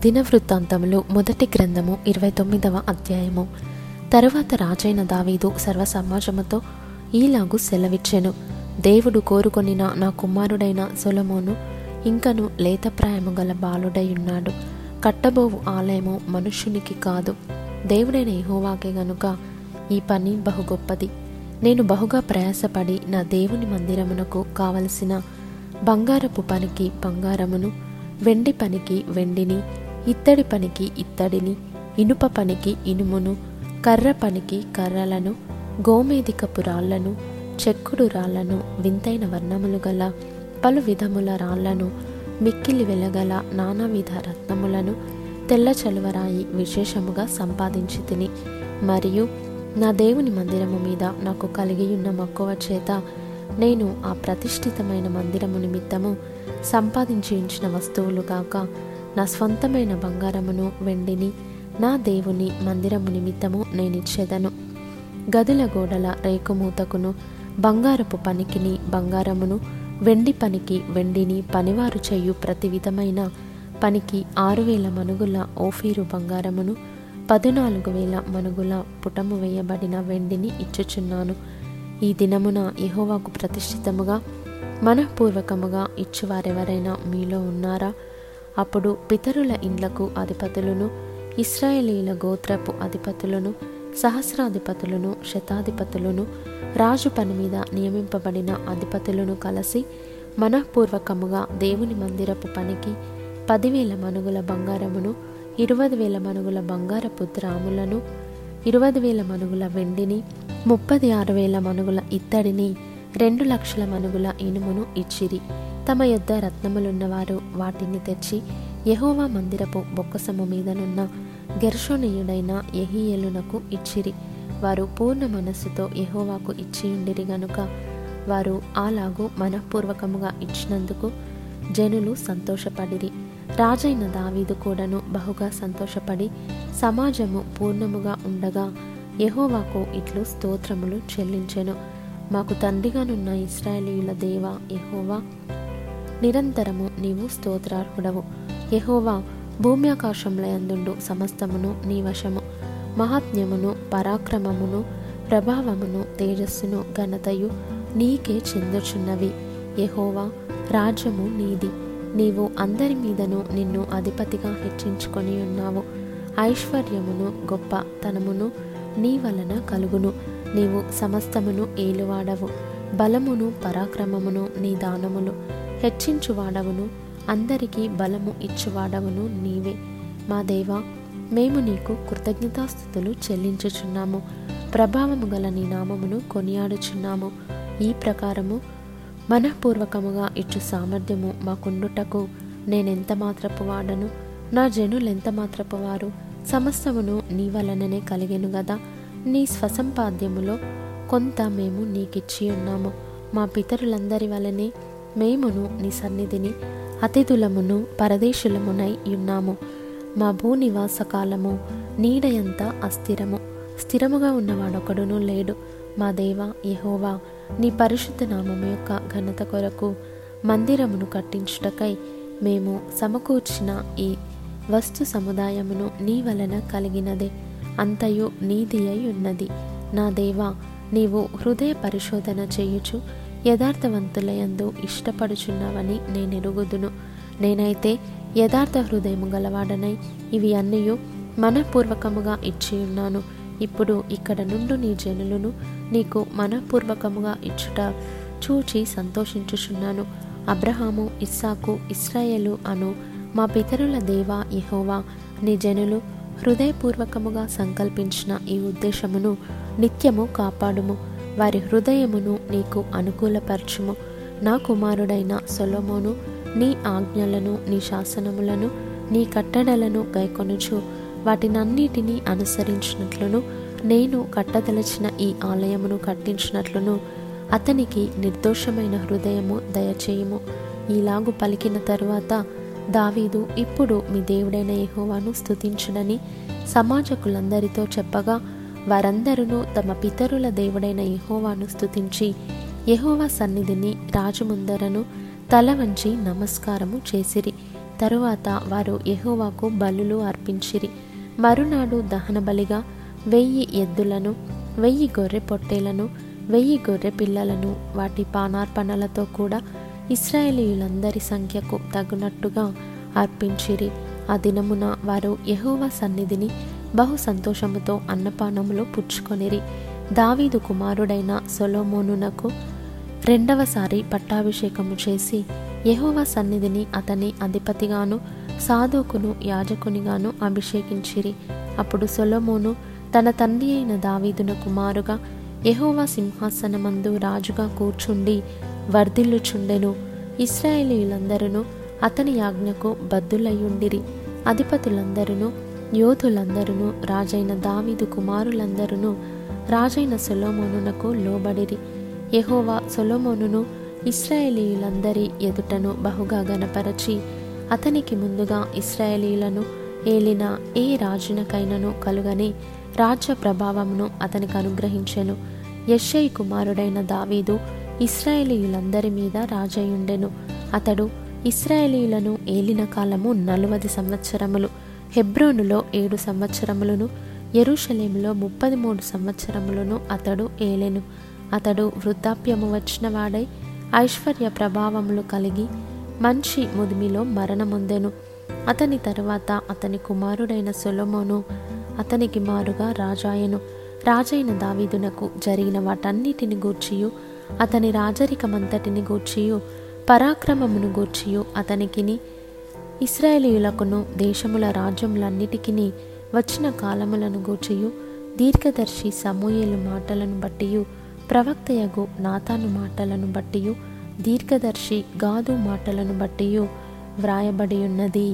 దినవృత్తాంతములు మొదటి గ్రంథము ఇరవై తొమ్మిదవ అధ్యాయము. తరువాత రాజైన దావీదు సర్వ సమాజముతో ఈలాగు సెలవిచ్చెను. దేవుడు కోరుకొనిన నా కుమారుడైన సొలమోను ఇంకను లేతప్రాయము గల బాలుడై ఉన్నాడు కట్టబోవు ఆలయము మనుష్యునికి కాదు. దేవుడైన ఇహోవాకే గనుక ఈ పని బహు గొప్పది. నేను బహుగా ప్రయాసపడి నా దేవుని మందిరమునకు కావలసిన బంగారపు పనికి బంగారమును వెండి పనికి వెండిని ఇత్తడి పనికి ఇత్తడిని ఇనుప పనికి ఇనుమును కర్ర పనికి కర్రలను గోమేదికపు రాళ్ళను చెక్కుడు రాళ్ళను వింతైన వర్ణములు గల పలు విధముల రాళ్ళను మిక్కిలి వెలగల నానావిధ రత్నములను తెల్ల చలువరాయి విశేషముగా సంపాదించి తిని మరియు నా దేవుని మందిరము మీద నాకు కలిగియున్న మక్కువ చేత నేను ఆ ప్రతిష్ఠితమైన మందిరము నిమిత్తము సంపాదించి వస్తువులు కాక నా స్వంతమైన బంగారమును వెండిని నా దేవుని మందిరము నిమిత్తము నేనిచ్చేదను. గదుల గోడల రేకుమూతకును బంగారపు పనికిని బంగారమును వెండి పనికి వెండిని పనివారు చేయు ప్రతి విధమైన పనికి ఆరు వేల మనుగుల ఓఫీరు బంగారమును పద్నాలుగు వేల మనుగుల పుటము వేయబడిన వెండిని ఇచ్చుచున్నాను. ఈ దినమున యహోవాకు ప్రతిష్ఠితముగా మనఃపూర్వకముగా ఇచ్చువారెవరైనా మీలో ఉన్నారా? అప్పుడు పితరుల ఇండ్లకు అధిపతులను ఇస్రాయేలీల గోత్రపు అధిపతులను సహస్రాధిపతులను శతాధిపతులను రాజు పని మీద నియమింపబడిన అధిపతులను కలిసి మనఃపూర్వకముగా దేవుని మందిరపు పనికి పదివేల మనుగుల బంగారమును ఇరవై వేల మనుగుల బంగారపు ద్రాములను ఇరవై వేల మనుగుల వెండిని ముప్పది ఆరు వేల మనుగుల ఇత్తడిని రెండు లక్షల మనుగుల ఇనుమును ఇచ్చిరి. తమ యొద్ద రత్నములున్నవారు వాటిని తెచ్చి యహోవా మందిరపు బొక్కసము మీదనున్న గెర్షోనీయుడైన ఎహియలునకు ఇచ్చిరి. వారు పూర్ణ మనస్సుతో యెహోవాకు ఇచ్చియుండిరి గనుక వారు అలాగూ మనఃపూర్వకముగా ఇచ్చినందుకు జనులు సంతోషపడిరి. రాజైన దావీదు కూడాను బహుగా సంతోషపడి సమాజము పూర్ణముగా ఉండగా యహోవాకు ఇట్లు స్తోత్రములు చెల్లించెను. మాకు తండ్రిగానున్న ఇస్రాయేలీయుల దేవ యహోవా నిరంతరము నీవు స్తోత్రార్హుడవు. యహోవా భూమి ఆకాశములయందుండు సమస్తమును నీ వశము. మహాత్మ్యమును పరాక్రమమును ప్రభావమును తేజస్సును ఘనతయు నీకే చెందుచున్నవి. యహోవా రాజ్యము నీది. నీవు అందరి మీదను నిన్ను అధిపతిగా హెచ్చించుకొని ఉన్నావు. ఐశ్వర్యమును గొప్ప తనమును నీ వలన కలుగును. నీవు సమస్తమును ఏలువాడవు. బలమును పరాక్రమమును నీ దానములు హెచ్చించువాడవును. అందరికీ బలము ఇచ్చువాడవును నీవే. మా దేవా మేము నీకు కృతజ్ఞతాస్థుతులు చెల్లించుచున్నాము. ప్రభావము గల నీ నామమును కొనియాడుచున్నాము. ఈ ప్రకారము మనఃపూర్వకముగా ఇచ్చు సామర్థ్యము మాకుండుటకు నేనెంత మాత్రపు వాడను? నా జనులెంత మాత్రపు వారు? సమస్తమును నీ వలననే కలిగెను గదా. నీ స్వసంపాద్యములో కొంత మేము నీకిచ్చి ఉన్నాము. మా పితరులందరి వలనే మేమును నీ సన్నిధిని అతిథులమును పరదేశులమునై ఉన్నాము. మా భూనివాస కాలము నీడయంతా అస్థిరము. స్థిరముగా ఉన్నవాడొకడును లేడు. మా దేవ యహోవా నీ పరిశుద్ధ నామము యొక్క ఘనత కొరకు మందిరమును కట్టించుటకై మేము సమకూర్చిన ఈ వస్తు సముదాయమును నీ వలన కలిగినదే. అంతయు నీది అయి ఉన్నది. నా దేవా నీవు హృదయ పరిశోధన చేయుచు యథార్థవంతులయందు ఇష్టపడుచున్నావని నేనెరుగుదును. నేనైతే యథార్థ హృదయము గలవాడనై ఇవి అన్నయు మనపూర్వకముగా ఇచ్చి ఉన్నాను. ఇప్పుడు ఇక్కడ నుండు నీ జనులను నీకు మనపూర్వకముగా ఇచ్చుట చూచి సంతోషించుచున్నాను. అబ్రహాము ఇస్సాకు ఇస్రాయేలు అను మా పితరుల దేవా ఇహోవా నీ జనులు హృదయపూర్వకముగా సంకల్పించిన ఈ ఉద్దేశమును నిత్యము కాపాడుము. వారి హృదయమును నీకు అనుకూలపరచుము. నా కుమారుడైన సొలమోను నీ ఆజ్ఞలను నీ శాసనములను నీ కట్టడలను గైకొనుచు. వాటినన్నిటినీ అనుసరించినట్లును నేను కట్టదలచిన ఈ ఆలయమును కట్టించినట్లును. అతనికి నిర్దోషమైన హృదయము దయచేయము. ఈలాగు పలికిన తరువాత దావీదు ఇప్పుడు మీ దేవుడైన యహోవాను స్థుతించుడని సమాజకులందరితో చెప్పగా వారందరూ తమ పితరుల దేవుడైన యహోవాను స్థుతించి యహోవా సన్నిధిని రాజు ముందరను తల వంచి నమస్కారము చేసిరి. తరువాత వారు యహోవాకు బలులు అర్పించిరి. మరునాడు దహన బలిగా వెయ్యి ఎద్దులను వెయ్యి గొర్రె పొట్టేలను వెయ్యి గొర్రె పిల్లలను వాటి పానార్పణలతో కూడా ఇస్రాయేలీయులందరి సంఖ్యకు తగినట్టుగా అర్పించిరి. ఆ దినమున వారు యెహోవా సన్నిధిని బహు సంతోషముతో అన్నపానములో పుచ్చుకొనిరి. దావీదు కుమారుడైన సొలోమోనునకు రెండవసారి పట్టాభిషేకము చేసి యహోవ సన్నిధిని అతని అధిపతిగాను సాధుకును యాజకునిగాను అభిషేకించిరి. అప్పుడు సొలోమోను తన తండ్రి అయిన దావీదున కుమారుగా యెహోవా సింహాసనమందు రాజుగా కూర్చుండి వర్ధిల్లుచుండెను. ఇస్రాయేలీలందరూ అతని యాజ్ఞకు బద్దులయ్యుండిరి. అధిపతులందరూ యోధులందరూ రాజైన దావీదు కుమారులందరూ రాజైన సొలోమోనునకు లోబడిరి. యహోవా సొలోమోనును ఇస్రాయేలీయులందరి ఎదుటను బహుగా గనపరచి అతనికి ముందుగా ఇస్రాయేలీలను ఏలిన ఏ రాజునకైనను కలుగని రాజ్య ప్రభావమును అతనికి అనుగ్రహించెను. యశ్ఐ కుమారుడైన దావీదు ఇస్రాయేలీయులందరి మీద రాజయుండెను. అతడు ఇస్రాయేలీయులను ఏలిన కాలము నలువది సంవత్సరములు హెబ్రోనులో ఏడు సంవత్సరములను ఎరుషలేములో ముప్పది మూడు సంవత్సరములను అతడు ఏలెను. అతడు వృద్ధాప్యము వచ్చినవాడై ఐశ్వర్య ప్రభావములు కలిగి మంచి ముదిమిలో మరణముందెను. అతని తరువాత అతని కుమారుడైన సొలొమోను అతనికి మారుగా రాజాయను. రాజైన దావీదునకు జరిగిన వాటన్నిటిని గూర్చియు అతని రాజరికమంతటిని గూర్చియు పరాక్రమమును గూర్చియు అతనికిని ఇస్రాయేలీయులకును దేశముల రాజ్యములన్నిటికిని వచ్చిన కాలములను గూర్చియు దీర్ఘదర్శి సమూయేలు మాటలను బట్టియు ప్రవక్తయగు నాతాను మాటలను బట్టియు దీర్ఘదర్శి గాదు మాటలను బట్టియు వ్రాయబడి ఉన్నది